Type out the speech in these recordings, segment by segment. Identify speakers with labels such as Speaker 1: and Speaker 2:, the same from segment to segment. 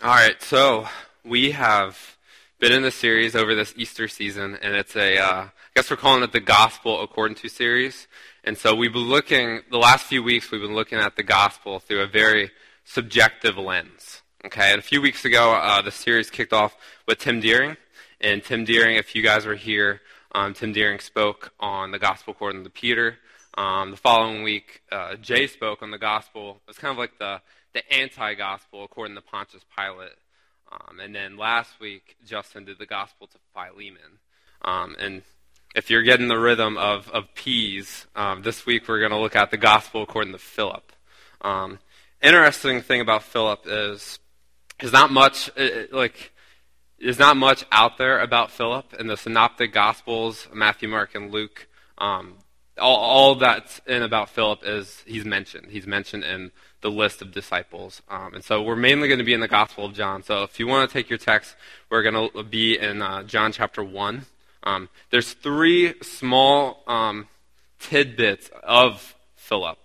Speaker 1: All right, so we have been in this series over this Easter season, and it's a, uh, I guess we're calling it the Gospel According to series. And so we've been looking, the last few weeks, we've been looking at the Gospel through a very subjective lens. Okay, and a few weeks ago, uh, the series kicked off with Tim Deering. And Tim Deering, if you guys were here, um, Tim Deering spoke on the Gospel according to Peter. Um, the following week, uh, Jay spoke on the Gospel. It was kind of like the the anti-gospel according to Pontius Pilate. Um, and then last week, Justin did the gospel to Philemon. Um, and if you're getting the rhythm of, of P's, um, this week we're going to look at the gospel according to Philip. Um, interesting thing about Philip is there's not much it, like there's not much out there about Philip in the synoptic gospels, Matthew, Mark, and Luke. Um, all, all that's in about Philip is he's mentioned. He's mentioned in the list of disciples. Um, and so we're mainly going to be in the Gospel of John. So if you want to take your text, we're going to be in uh, John chapter 1. Um, there's three small um, tidbits of Philip,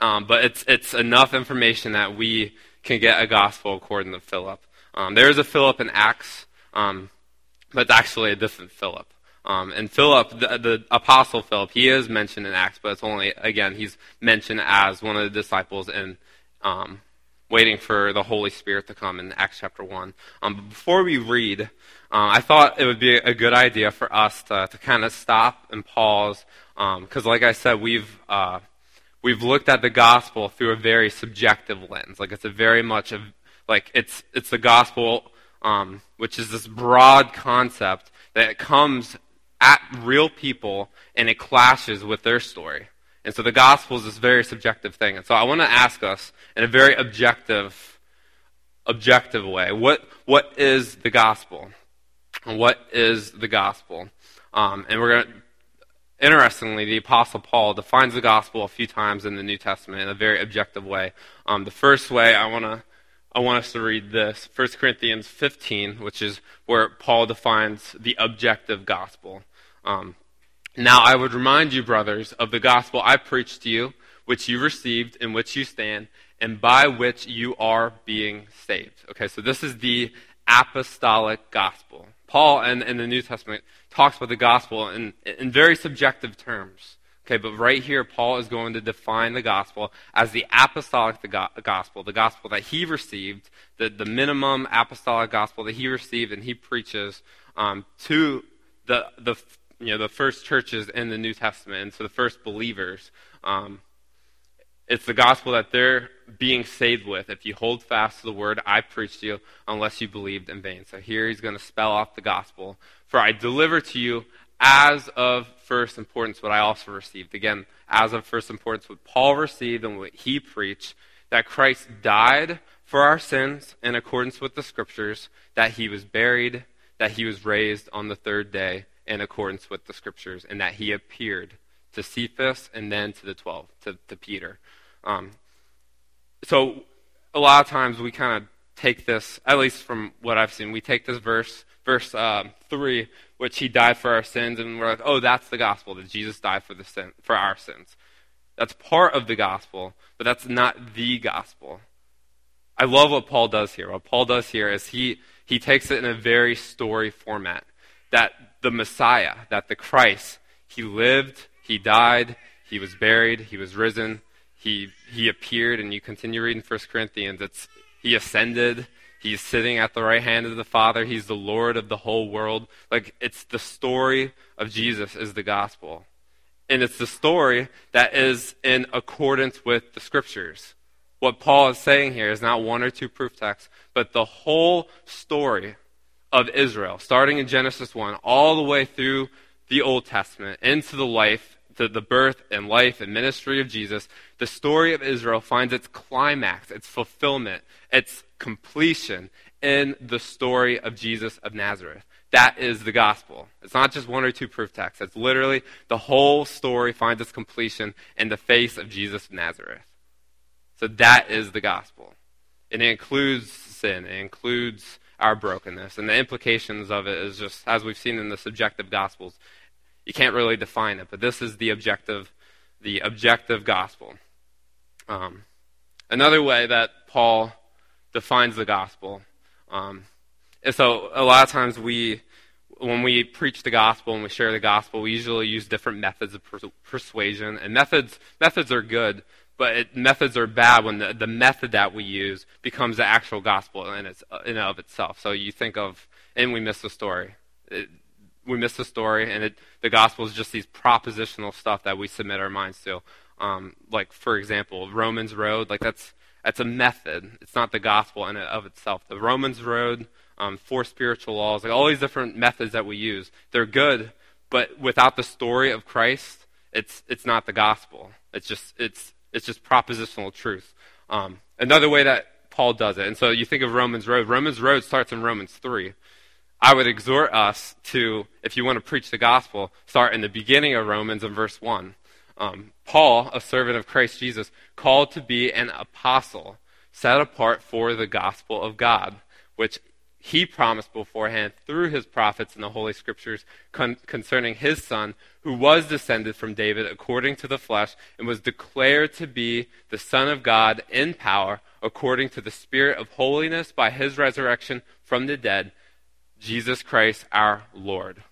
Speaker 1: um, but it's, it's enough information that we can get a gospel according to Philip. Um, there is a Philip in Acts, um, but it's actually a different Philip. Um, and Philip, the, the, apostle Philip, he is mentioned in Acts, but it's only again he's mentioned as one of the disciples in um, waiting for the Holy Spirit to come in Acts chapter 1. Um, but before we read, uh, I thought it would be a good idea for us to, to kind of stop and pause, because, um, like I said, we've, uh, we've looked at the gospel through a very subjective lens. Like, it's a very much of, like, it's, it's the gospel, um, which is this broad concept that comes at real people and it clashes with their story. And so the gospel is this very subjective thing. And so I want to ask us in a very objective, objective way, what, what is the gospel? What is the gospel? Um, and we're going to, interestingly, the Apostle Paul defines the gospel a few times in the New Testament in a very objective way. Um, the first way I want to I want us to read this 1 Corinthians 15, which is where Paul defines the objective gospel. Um, now I would remind you, brothers, of the gospel I preached to you, which you received, in which you stand, and by which you are being saved. Okay, so this is the apostolic gospel. Paul in, in the New Testament talks about the gospel in, in very subjective terms. Okay, but right here, Paul is going to define the gospel as the apostolic gospel, the gospel that he received, the, the minimum apostolic gospel that he received and he preaches um, to the, the you know, the first churches in the New Testament, and so the first believers. Um, it's the gospel that they're being saved with if you hold fast to the word I preached to you, unless you believed in vain. So here he's going to spell out the gospel. For I deliver to you as of first importance what I also received. Again, as of first importance what Paul received and what he preached that Christ died for our sins in accordance with the scriptures, that he was buried, that he was raised on the third day in accordance with the scriptures, and that he appeared to Cephas and then to the twelve, to, to Peter. Um, so a lot of times we kind of take this, at least from what I've seen, we take this verse, verse uh, three, which he died for our sins, and we're like, oh, that's the gospel that Jesus died for the sin, for our sins. That's part of the gospel, but that's not the gospel. I love what Paul does here. What Paul does here is he he takes it in a very story format. That the Messiah, that the Christ, he lived, he died, he was buried, he was risen, he, he appeared, and you continue reading 1 Corinthians, it's, he ascended, he's sitting at the right hand of the Father, he's the Lord of the whole world. Like, it's the story of Jesus is the gospel. And it's the story that is in accordance with the scriptures. What Paul is saying here is not one or two proof texts, but the whole story of Israel, starting in Genesis 1, all the way through the Old Testament, into the life, the, birth and life and ministry of Jesus, the story of Israel finds its climax, its fulfillment, its completion in the story of Jesus of Nazareth. That is the gospel. It's not just one or two proof texts. It's literally the whole story finds its completion in the face of Jesus of Nazareth. So that is the gospel. And it includes sin. It includes our brokenness. And the implications of it is just, as we've seen in the subjective gospels, you can't really define it, but this is the objective, the objective gospel. Um, another way that Paul defines the gospel Um, and so a lot of times we, when we preach the gospel and we share the gospel, we usually use different methods of per- persuasion. And methods, methods are good, but it, methods are bad when the, the method that we use becomes the actual gospel in, its, in and of itself. So you think of, and we miss the story. It, we miss the story, and it, the gospel is just these propositional stuff that we submit our minds to. Um, like, for example, Romans Road, like that's that's a method. It's not the gospel in of itself. The Romans Road, um, four spiritual laws, like all these different methods that we use, they're good, but without the story of Christ, it's it's not the gospel. It's just it's it's just propositional truth. Um, another way that Paul does it, and so you think of Romans Road. Romans Road starts in Romans three. I would exhort us to, if you want to preach the gospel, start in the beginning of Romans in verse 1. Um, Paul, a servant of Christ Jesus, called to be an apostle, set apart for the gospel of God, which he promised beforehand through his prophets in the Holy Scriptures con- concerning his son, who was descended from David according to the flesh, and was declared to be the Son of God in power, according to the Spirit of holiness by his resurrection from the dead, Jesus Christ our Lord.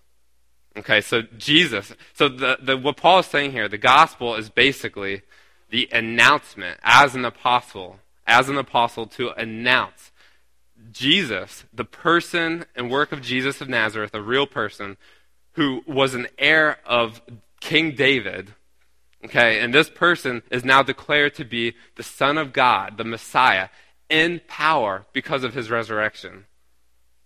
Speaker 1: Okay, so Jesus. So the, the, what Paul is saying here, the gospel is basically the announcement as an apostle, as an apostle to announce Jesus, the person and work of Jesus of Nazareth, a real person who was an heir of King David. Okay, and this person is now declared to be the Son of God, the Messiah, in power because of his resurrection.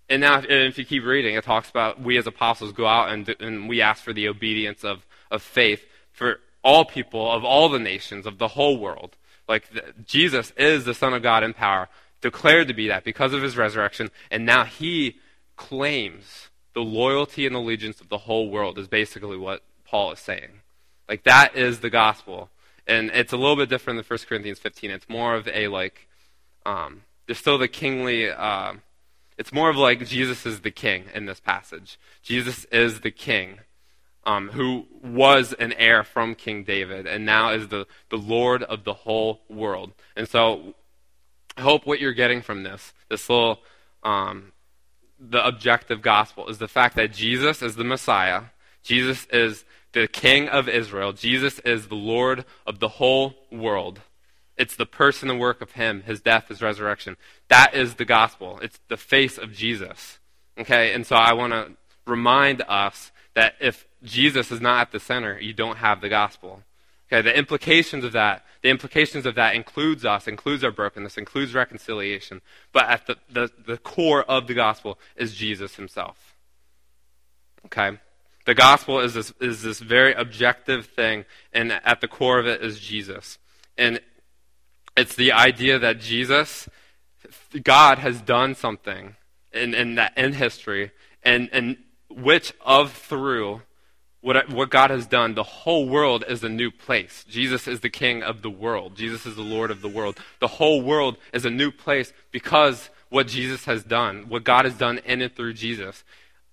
Speaker 1: And now, if you keep reading, it talks about we as apostles go out and, and we ask for the obedience of, of faith for all people of all the nations of the whole world. Like the, Jesus is the Son of God in power, declared to be that because of his resurrection, and now he claims the loyalty and allegiance of the whole world, is basically what Paul is saying. Like that is the gospel. And it's a little bit different than 1 Corinthians 15. It's more of a, like, um, there's still the kingly. Uh, it's more of like Jesus is the king in this passage. Jesus is the king um, who was an heir from King David and now is the, the Lord of the whole world. And so I hope what you're getting from this, this little, um, the objective gospel, is the fact that Jesus is the Messiah. Jesus is the King of Israel. Jesus is the Lord of the whole world. It's the person and work of Him, His death, His resurrection. That is the gospel. It's the face of Jesus. Okay? And so I want to remind us that if Jesus is not at the center, you don't have the gospel. Okay, the implications of that, the implications of that includes us, includes our brokenness, includes reconciliation. But at the, the, the core of the gospel is Jesus himself. Okay? The gospel is this, is this very objective thing, and at the core of it is Jesus. And it's the idea that Jesus, God has done something in, in, that, in history, and, and which of through what, what God has done, the whole world is a new place. Jesus is the king of the world. Jesus is the Lord of the world. The whole world is a new place because what Jesus has done, what God has done in and through Jesus.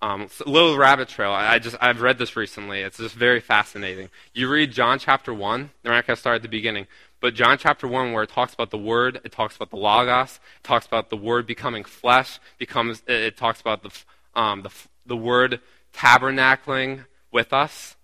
Speaker 1: Um, a little rabbit trail. I just I've read this recently. It's just very fascinating. You read John chapter one. We're not going to start at the beginning, but John chapter 1, where it talks about the Word, it talks about the Logos, it talks about the Word becoming flesh, becomes, it talks about the, um, the, the Word tabernacling with us.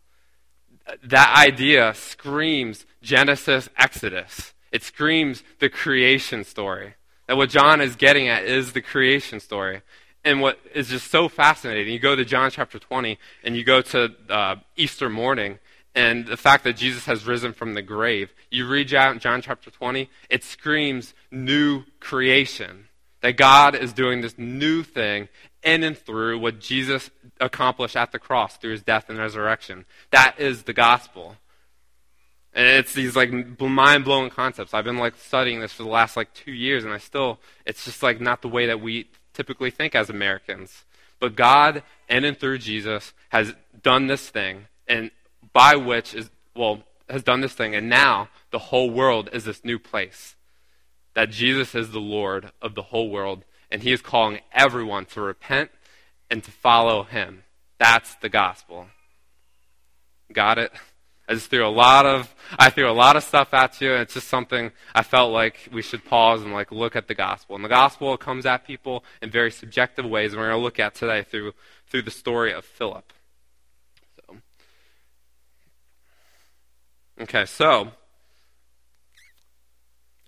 Speaker 1: That idea screams Genesis, Exodus. It screams the creation story. That what John is getting at is the creation story. And what is just so fascinating, you go to John chapter 20 and you go to uh, Easter morning, and the fact that Jesus has risen from the grave. You read John, John chapter 20, it screams new creation. That God is doing this new thing in and through what Jesus accomplished at the cross through his death and resurrection. That is the gospel. And it's these like mind blowing concepts. I've been like studying this for the last like two years, and I still, it's just like not the way that we typically think as Americans. But God, in and through Jesus, has done this thing, and by which is, well, has done this thing, and now the whole world is this new place. That Jesus is the Lord of the whole world, and he is calling everyone to repent and to follow him. That's the gospel. Got it? I just threw a lot of I threw a lot of stuff at you, and it's just something I felt like we should pause and like look at the gospel. And the gospel comes at people in very subjective ways, and we're going to look at today through through the story of Philip. So, okay, so.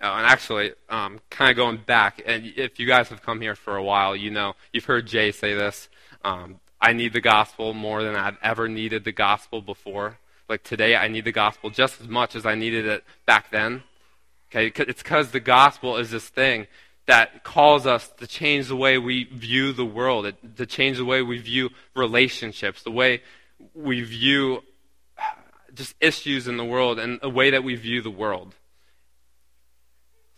Speaker 1: Oh, and actually, um, kind of going back, and if you guys have come here for a while, you know you've heard Jay say this. Um, I need the gospel more than I've ever needed the gospel before. Like today, I need the gospel just as much as I needed it back then. Okay, it's because the gospel is this thing that calls us to change the way we view the world, to change the way we view relationships, the way we view just issues in the world, and the way that we view the world.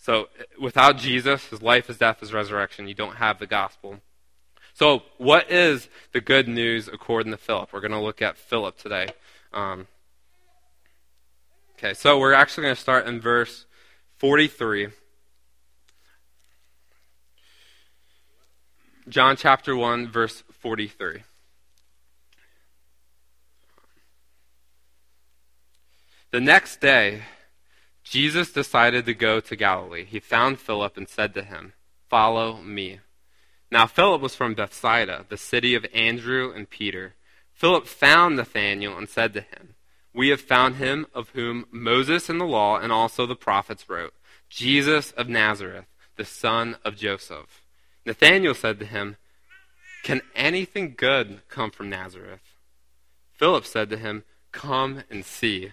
Speaker 1: So, without Jesus, his life, his death, his resurrection, you don't have the gospel. So, what is the good news according to Philip? We're going to look at Philip today. Um, okay, so we're actually going to start in verse 43. John chapter 1, verse 43. The next day, Jesus decided to go to Galilee. He found Philip and said to him, Follow me. Now Philip was from Bethsaida, the city of Andrew and Peter. Philip found Nathanael and said to him, We have found him of whom Moses in the law and also the prophets wrote, Jesus of Nazareth, the son of Joseph. Nathanael said to him, Can anything good come from Nazareth? Philip said to him, Come and see.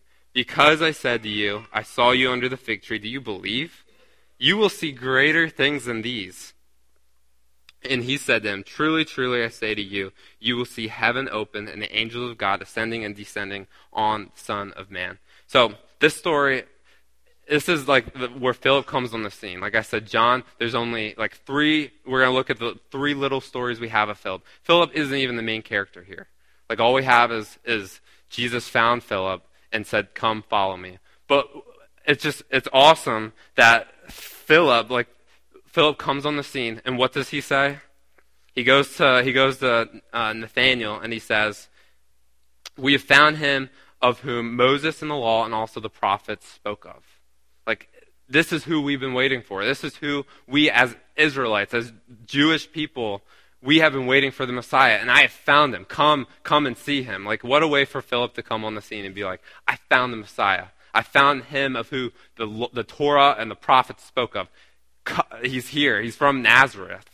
Speaker 1: Because I said to you, I saw you under the fig tree, do you believe? You will see greater things than these. And he said to him, Truly, truly, I say to you, you will see heaven open and the angels of God ascending and descending on the Son of Man. So, this story, this is like the, where Philip comes on the scene. Like I said, John, there's only like three, we're going to look at the three little stories we have of Philip. Philip isn't even the main character here. Like all we have is, is Jesus found Philip and said, Come, follow me. But it's just, it's awesome that Philip, like, Philip comes on the scene, and what does he say? He goes to, he goes to uh, Nathanael, and he says, We have found him of whom Moses in the law and also the prophets spoke of. Like, this is who we've been waiting for. This is who we, as Israelites, as Jewish people, we have been waiting for the Messiah, and I have found him. Come, come and see him. Like, what a way for Philip to come on the scene and be like, I found the Messiah. I found him of who the, the Torah and the prophets spoke of he's here. He's from Nazareth.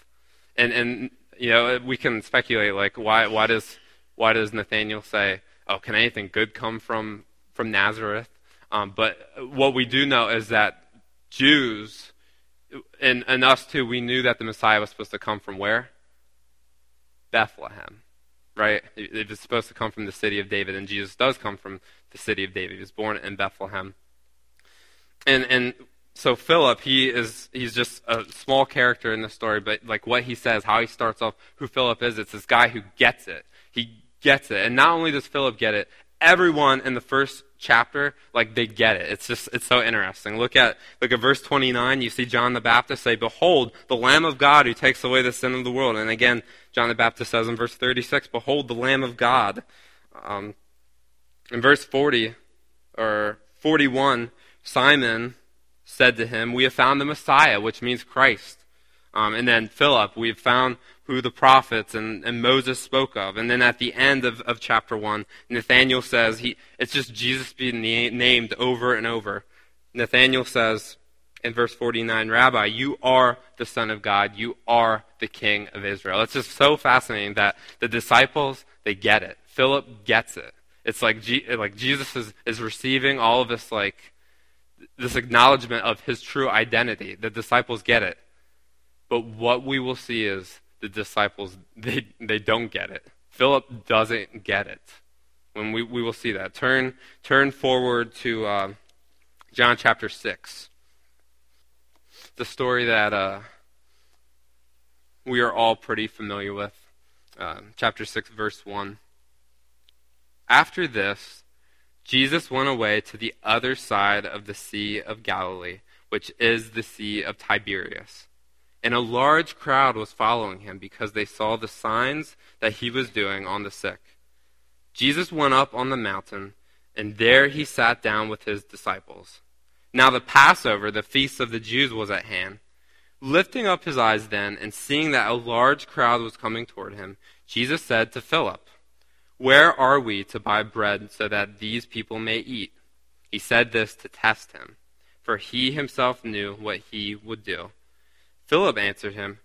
Speaker 1: And, and you know, we can speculate, like, why, why, does, why does Nathaniel say, oh, can anything good come from, from Nazareth? Um, but what we do know is that Jews, and, and us too, we knew that the Messiah was supposed to come from where? Bethlehem, right? It was supposed to come from the city of David, and Jesus does come from the city of David. He was born in Bethlehem. And, and so Philip, he is he's just a small character in the story, but like what he says, how he starts off, who Philip is, it's this guy who gets it. He gets it. And not only does Philip get it, everyone in the first chapter, like they get it. It's just it's so interesting. Look at look at verse 29. You see John the Baptist say, "Behold, the Lamb of God who takes away the sin of the world." And again, John the Baptist says in verse 36, "Behold, the Lamb of God." Um, in verse 40 or 41, Simon said to him, We have found the Messiah, which means Christ. Um, and then Philip, we have found who the prophets and, and Moses spoke of. And then at the end of, of chapter 1, Nathaniel says, he, it's just Jesus being named over and over. Nathaniel says in verse 49, Rabbi, you are the Son of God. You are the King of Israel. It's just so fascinating that the disciples, they get it. Philip gets it. It's like, G, like Jesus is, is receiving all of this, like, this acknowledgement of his true identity. The disciples get it. But what we will see is the disciples, they, they don't get it. Philip doesn't get it. When we, we will see that. Turn, turn forward to uh, John chapter 6. The story that uh, we are all pretty familiar with. Uh, chapter 6, verse 1. After this, Jesus went away to the other side of the Sea of Galilee, which is the Sea of Tiberias. And a large crowd was following him because they saw the signs that he was doing on the sick. Jesus went up on the mountain, and there he sat down with his disciples. Now the Passover, the feast of the Jews, was at hand. Lifting up his eyes then, and seeing that a large crowd was coming toward him, Jesus said to Philip, where are we to buy bread so that these people may eat? He said this to test him, for he himself knew what he would do. Philip answered him,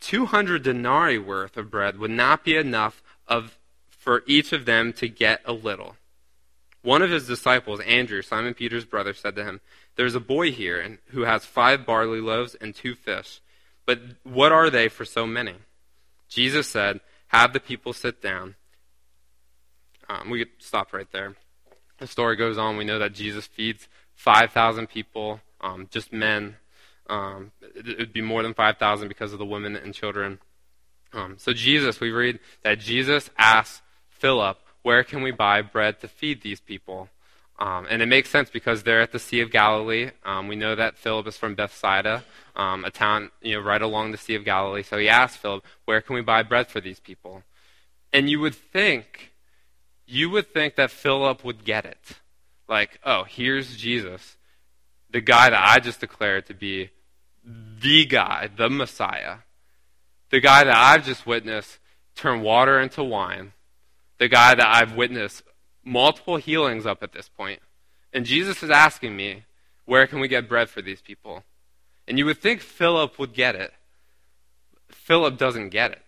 Speaker 1: Two hundred denarii worth of bread would not be enough of, for each of them to get a little. One of his disciples, Andrew, Simon Peter's brother, said to him, There's a boy here who has five barley loaves and two fish, but what are they for so many? Jesus said, Have the people sit down. Um, we could stop right there. The story goes on. We know that Jesus feeds 5,000 people, um, just men. Um, it would be more than 5,000 because of the women and children. Um, so Jesus, we read that Jesus asked Philip, where can we buy bread to feed these people? Um, and it makes sense because they're at the Sea of Galilee. Um, we know that Philip is from Bethsaida, um, a town you know right along the Sea of Galilee. So he asked Philip, "Where can we buy bread for these people?" And you would think you would think that Philip would get it. Like, oh, here's Jesus, the guy that I just declared to be the guy, the Messiah, the guy that I've just witnessed turn water into wine, the guy that I've witnessed multiple healings up at this point. And Jesus is asking me, where can we get bread for these people? And you would think Philip would get it. Philip doesn't get it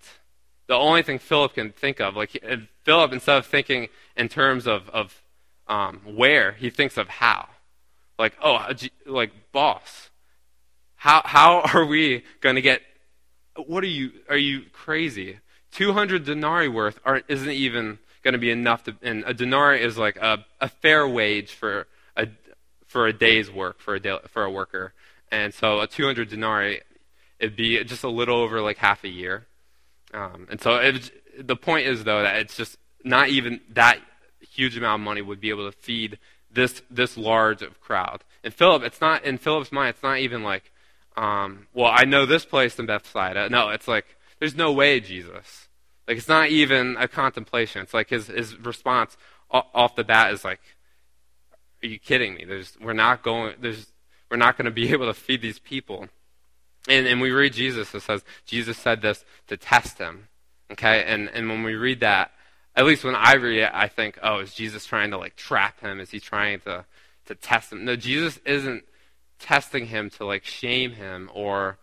Speaker 1: the only thing Philip can think of. Like Philip, instead of thinking in terms of of um, where, he thinks of how. Like, oh, like boss, how how are we going to get? What are you? Are you crazy? Two hundred denarii worth aren't isn't even going to be enough to. And a denarii is like a, a fair wage for a for a day's work for a day, for a worker. And so a 200 denarii, it'd be just a little over like half a year. Um, and so it, the point is, though, that it's just not even that huge amount of money would be able to feed this this large of crowd. And Philip, it's not in Philip's mind. It's not even like, um, well, I know this place in Bethsaida. No, it's like there's no way, Jesus. Like it's not even a contemplation. It's like his his response off the bat is like, "Are you kidding me? There's we're not going. There's we're not going to be able to feed these people." And, and we read Jesus, it says Jesus said this to test him. Okay? And, and when we read that, at least when I read it, I think, oh, is Jesus trying to like trap him? Is he trying to, to test him? No, Jesus isn't testing him to like shame him or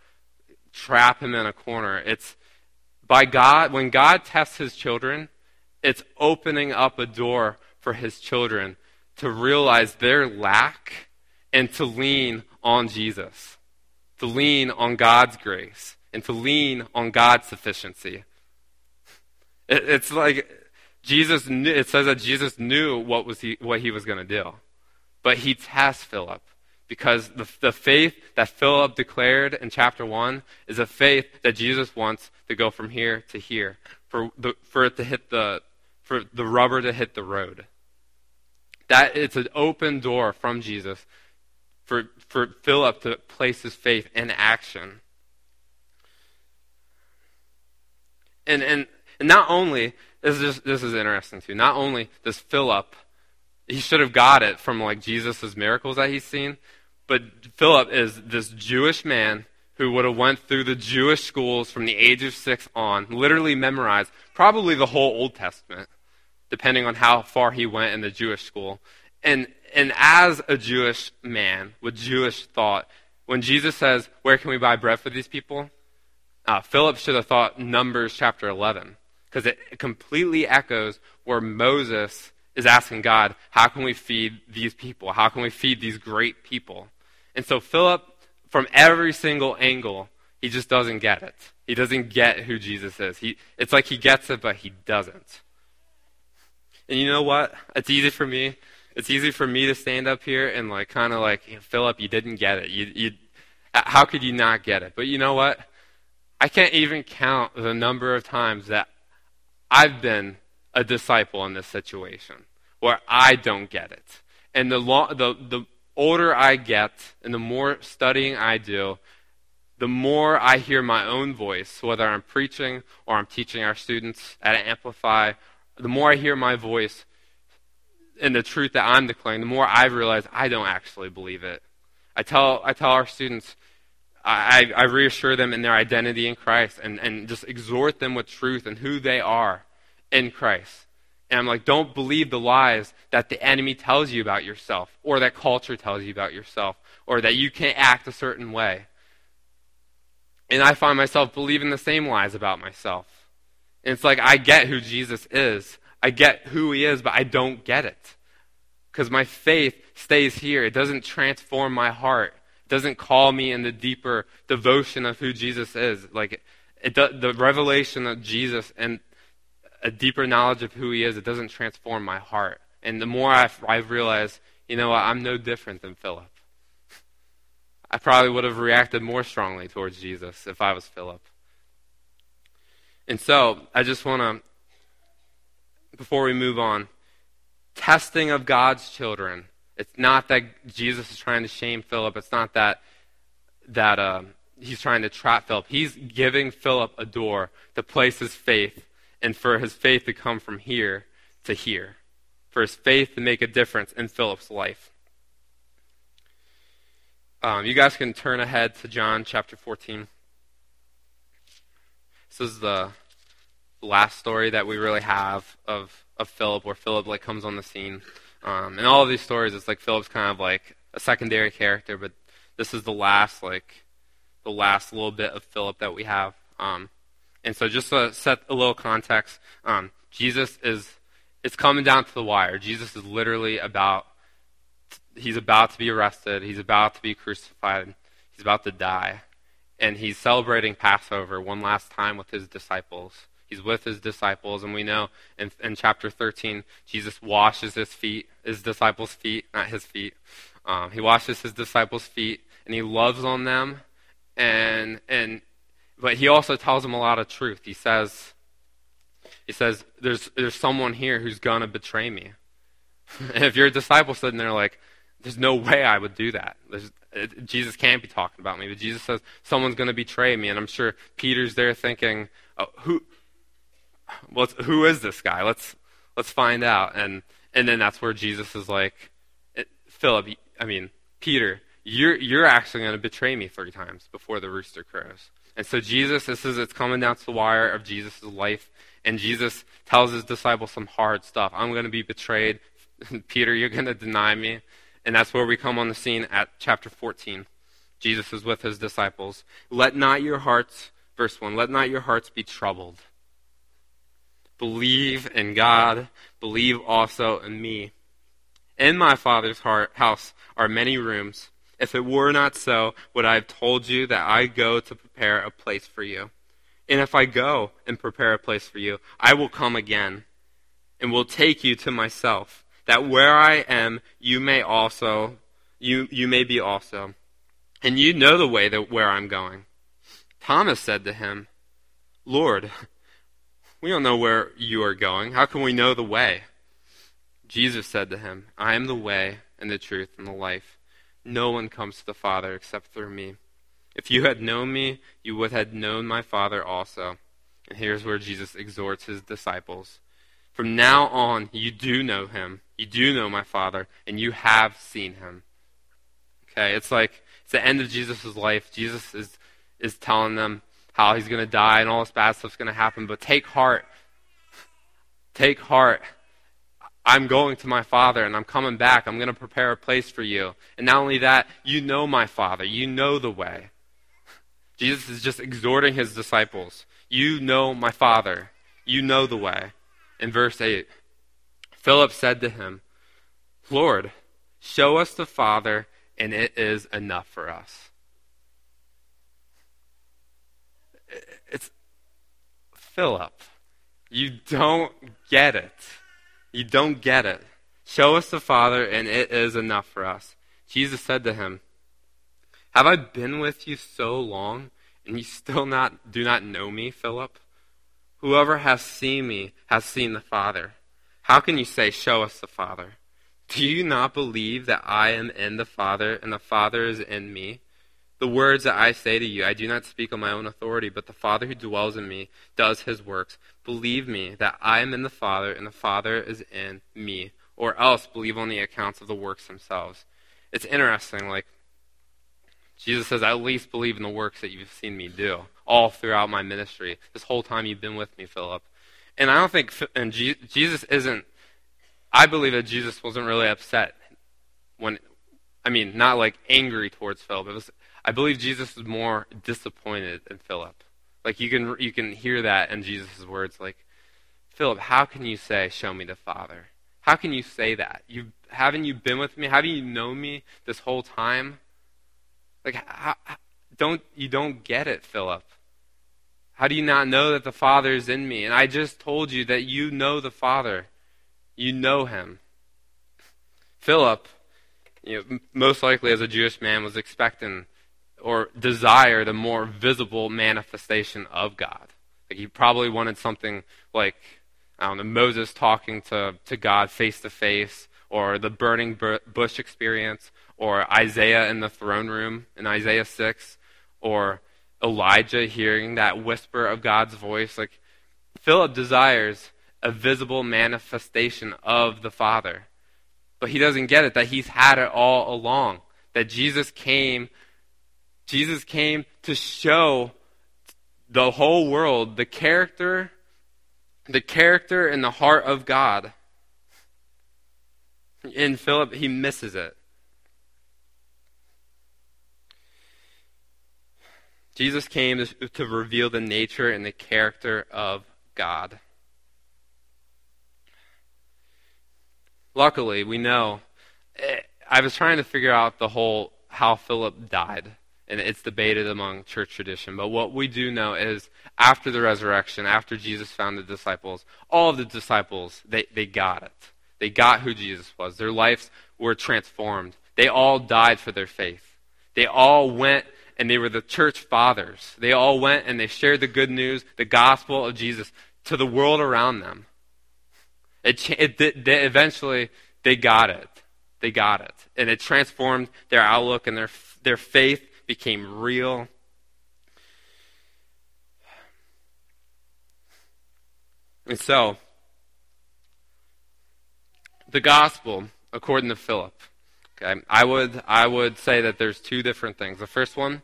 Speaker 1: trap him in a corner. It's by God, when God tests his children, it's opening up a door for his children to realize their lack and to lean on Jesus to lean on God's grace and to lean on God's sufficiency. It, it's like Jesus. Knew, it says that Jesus knew what was he what he was going to do, but he tasked Philip because the, the faith that Philip declared in chapter one is a faith that Jesus wants to go from here to here for the, for it to hit the for the rubber to hit the road. That it's an open door from Jesus for, for Philip to place his faith in action. And, and, and not only, this is, this is interesting too, not only does Philip, he should have got it from like Jesus' miracles that he's seen, but Philip is this Jewish man who would have went through the Jewish schools from the age of six on, literally memorized probably the whole Old Testament, depending on how far he went in the Jewish school. And and as a Jewish man with Jewish thought, when Jesus says, Where can we buy bread for these people? Uh, Philip should have thought Numbers chapter 11, because it completely echoes where Moses is asking God, How can we feed these people? How can we feed these great people? And so Philip, from every single angle, he just doesn't get it. He doesn't get who Jesus is. He, it's like he gets it, but he doesn't. And you know what? It's easy for me it's easy for me to stand up here and like kind of like, know, Philip, you didn't get it. You, you, how could you not get it? But you know what? I can't even count the number of times that I've been a disciple in this situation where I don't get it. And the, lo- the, the older I get and the more studying I do, the more I hear my own voice, whether I'm preaching or I'm teaching our students at Amplify, the more I hear my voice and the truth that I'm declaring, the more I realize I don't actually believe it. I tell, I tell our students, I, I reassure them in their identity in Christ and, and just exhort them with truth and who they are in Christ. And I'm like, don't believe the lies that the enemy tells you about yourself, or that culture tells you about yourself, or that you can't act a certain way. And I find myself believing the same lies about myself. And it's like, I get who Jesus is, I get who he is, but I don't get it. Because my faith stays here. It doesn't transform my heart. It doesn't call me in the deeper devotion of who Jesus is. Like, it, it, the revelation of Jesus and a deeper knowledge of who he is, it doesn't transform my heart. And the more I've, I've realized, you know what, I'm no different than Philip. I probably would have reacted more strongly towards Jesus if I was Philip. And so, I just want to, before we move on, testing of God's children. It's not that Jesus is trying to shame Philip. It's not that that uh, he's trying to trap Philip. He's giving Philip a door to place his faith and for his faith to come from here to here, for his faith to make a difference in Philip's life. Um, you guys can turn ahead to John chapter 14. This is the last story that we really have of, of Philip, where Philip like comes on the scene. Um, and all of these stories, it's like Philip's kind of like a secondary character, but this is the last like the last little bit of Philip that we have. Um, and so, just to set a little context, um, Jesus is it's coming down to the wire. Jesus is literally about he's about to be arrested. He's about to be crucified. He's about to die, and he's celebrating Passover one last time with his disciples. He's with his disciples, and we know in, in chapter 13, Jesus washes his feet, his disciples' feet, not his feet. Um, he washes his disciples' feet, and he loves on them, and and but he also tells them a lot of truth. He says, he says, there's, there's someone here who's going to betray me. and if you're a disciple sitting there like, there's no way I would do that. It, Jesus can't be talking about me. But Jesus says, someone's going to betray me. And I'm sure Peter's there thinking, oh, who, well, who is this guy? Let's, let's find out. And, and then that's where Jesus is like, eh, Philip, I mean, Peter, you're, you're actually going to betray me three times before the rooster crows. And so Jesus, this is it's coming down to the wire of Jesus' life. And Jesus tells his disciples some hard stuff. I'm going to be betrayed. Peter, you're going to deny me. And that's where we come on the scene at chapter 14. Jesus is with his disciples. Let not your hearts, verse 1, let not your hearts be troubled. Believe in God, believe also in me. In my Father's heart, house are many rooms. If it were not so, would I have told you that I go to prepare a place for you? And if I go and prepare a place for you, I will come again and will take you to myself, that where I am, you may also, you, you may be also. And you know the way that where I'm going. Thomas said to him, Lord, we don't know where you are going. How can we know the way? Jesus said to him, I am the way and the truth and the life. No one comes to the Father except through me. If you had known me, you would have known my Father also. And here's where Jesus exhorts his disciples. From now on, you do know him. You do know my Father, and you have seen him. Okay, it's like it's the end of Jesus' life. Jesus is, is telling them how he's going to die and all this bad stuff's going to happen, but take heart. Take heart. I'm going to my Father and I'm coming back. I'm going to prepare a place for you. And not only that, you know my Father. You know the way. Jesus is just exhorting his disciples. You know my Father. You know the way. In verse 8, Philip said to him, Lord, show us the Father, and it is enough for us. It's Philip. You don't get it. You don't get it. Show us the Father, and it is enough for us. Jesus said to him, Have I been with you so long, and you still not do not know me, Philip? Whoever has seen me has seen the Father. How can you say, Show us the Father? Do you not believe that I am in the Father, and the Father is in me? The words that I say to you, I do not speak on my own authority, but the Father who dwells in me does his works. Believe me that I am in the Father, and the Father is in me or else believe on the accounts of the works themselves. It's interesting, like, Jesus says, at least believe in the works that you've seen me do all throughout my ministry. This whole time you've been with me, Philip. And I don't think, and Jesus isn't, I believe that Jesus wasn't really upset when, I mean, not like angry towards Philip. It was, I believe Jesus is more disappointed in Philip. Like you can, you can hear that in Jesus' words, like, Philip, how can you say, show me the Father? How can you say that? You haven't you been with me? Haven't you known me this whole time? Like, how, don't you don't get it, Philip? How do you not know that the Father is in me? And I just told you that you know the Father. You know him. Philip, you know, most likely as a Jewish man, was expecting or desired a more visible manifestation of God. Like he probably wanted something like I don't know, Moses talking to, to God face to face, or the burning bush experience, or Isaiah in the throne room in Isaiah 6, or Elijah hearing that whisper of God's voice. Like, Philip desires a visible manifestation of the Father. But he doesn't get it that he's had it all along. That Jesus came Jesus came to show the whole world the character the character and the heart of God. In Philip, he misses it. Jesus came to reveal the nature and the character of God. Luckily, we know. Eh, I was trying to figure out the whole how Philip died and it's debated among church tradition. But what we do know is after the resurrection, after Jesus found the disciples, all of the disciples, they, they got it. They got who Jesus was. Their lives were transformed. They all died for their faith. They all went and they were the church fathers. They all went and they shared the good news, the gospel of Jesus, to the world around them. It, it, it, eventually, they got it. They got it. And it transformed their outlook and their, their faith became real. And so, the gospel, according to Philip, okay, I would I would say that there's two different things. The first one,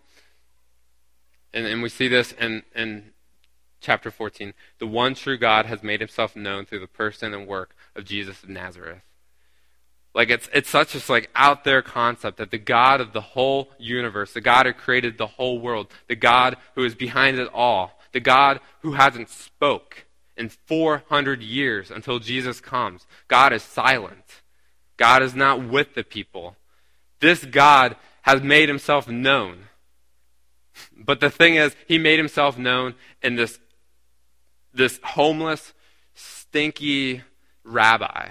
Speaker 1: and, and we see this in, in chapter 14, the one true God has made himself known through the person and work of Jesus of Nazareth. Like it's it's such a like out there concept that the God of the whole universe, the God who created the whole world, the God who is behind it all, the God who hasn't spoke in 400 years until Jesus comes. God is silent. God is not with the people. This God has made himself known. But the thing is, he made himself known in this this homeless, stinky rabbi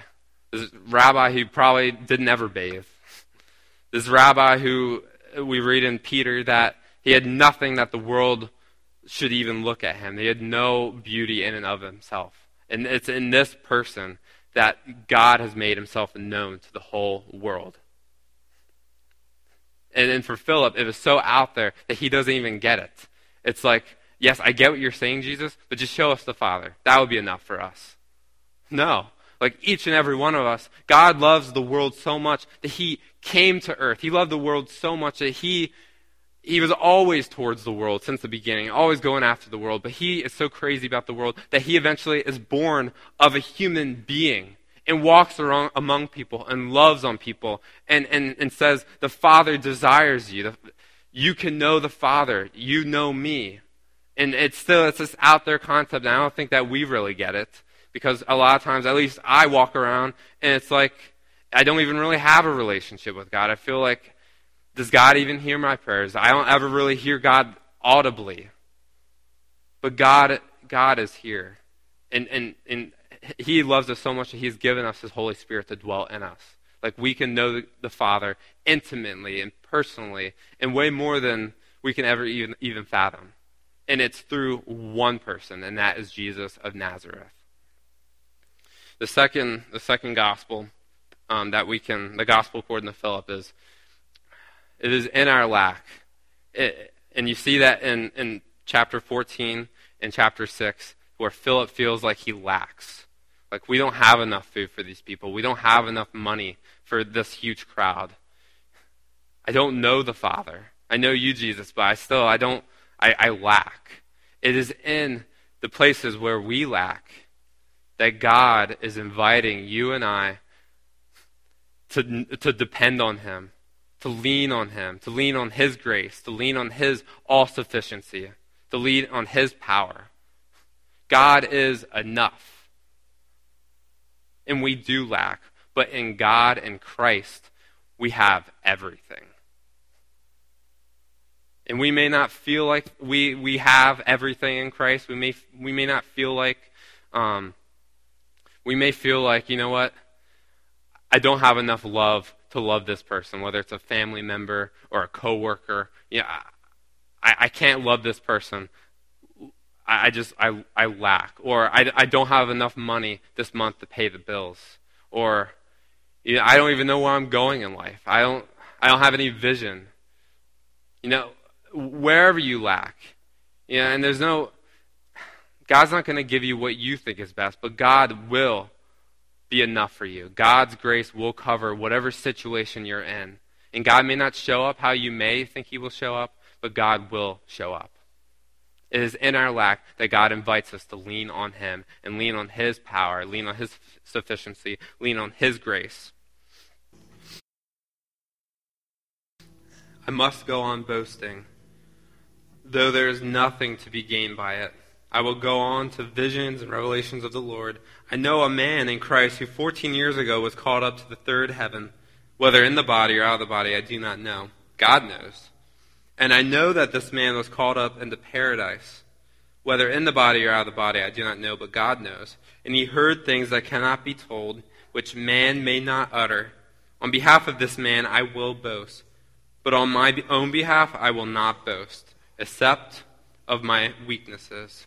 Speaker 1: this rabbi who probably didn't ever bathe. This rabbi who we read in Peter that he had nothing that the world should even look at him. He had no beauty in and of himself. And it's in this person that God has made himself known to the whole world. And then for Philip, it was so out there that he doesn't even get it. It's like, yes, I get what you're saying, Jesus, but just show us the Father. That would be enough for us. No like each and every one of us, God loves the world so much that He came to earth. He loved the world so much that He he was always towards the world since the beginning, always going after the world. But he is so crazy about the world that he eventually is born of a human being and walks around among people and loves on people and, and, and says, The Father desires you. You can know the Father. You know me. And it's still, it's this out there concept, and I don't think that we really get it because a lot of times, at least I walk around and it's like I don't even really have a relationship with God. I feel like, does God even hear my prayers? I don't ever really hear God audibly. But God, God is here. And, and, and He loves us so much that He's given us His Holy Spirit to dwell in us. Like we can know the, the Father intimately and personally, and way more than we can ever even, even fathom. And it's through one person, and that is Jesus of Nazareth. The second, the second gospel um, that we can, the gospel according to Philip is, it is in our lack. It, and you see that in, in chapter 14 and chapter 6, where Philip feels like he lacks. Like, we don't have enough food for these people. We don't have enough money for this huge crowd. I don't know the Father. I know you, Jesus, but I still, I don't, I, I lack. It is in the places where we lack that God is inviting you and I to, to depend on Him, to lean on Him, to lean on His grace, to lean on His all sufficiency, to lean on His power. God is enough. And we do lack, but in God and Christ, we have everything. And we may not feel like we, we have everything in Christ. We may, we may not feel like, um, we may feel like, you know what? I don't have enough love to love this person, whether it's a family member or a coworker. Yeah, I, I can't love this person. I, I just, I, I lack. Or I, I don't have enough money this month to pay the bills. Or, you know, I don't even know where I'm going in life. I don't, I don't have any vision. You know, wherever you lack. Yeah, and there's no God's not going to give you what you think is best, but God will be enough for you. God's grace will cover whatever situation you're in. And God may not show up how you may think he will show up, but God will show up. It is in our lack that God invites us to lean on him and lean on his power, lean on his sufficiency, lean on his grace. I must go on boasting though there is nothing to be gained by it. I will go on to visions and revelations of the Lord. I know a man in Christ who 14 years ago was called up to the third heaven. Whether in the body or out of the body, I do not know. God knows. And I know that this man was called up into paradise. Whether in the body or out of the body, I do not know, but God knows. And he heard things that cannot be told, which man may not utter. On behalf of this man, I will boast. But on my own behalf, I will not boast except of my weaknesses.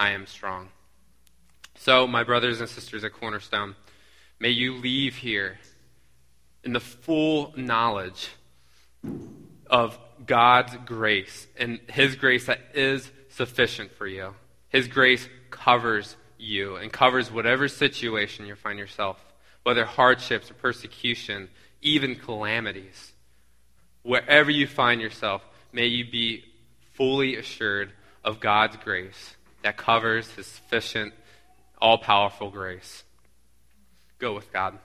Speaker 1: I am strong. So, my brothers and sisters at Cornerstone, may you leave here in the full knowledge of God's grace and His grace that is sufficient for you. His grace covers you and covers whatever situation you find yourself, whether hardships or persecution, even calamities. Wherever you find yourself, may you be fully assured of God's grace that covers his sufficient, all powerful grace. Go with God.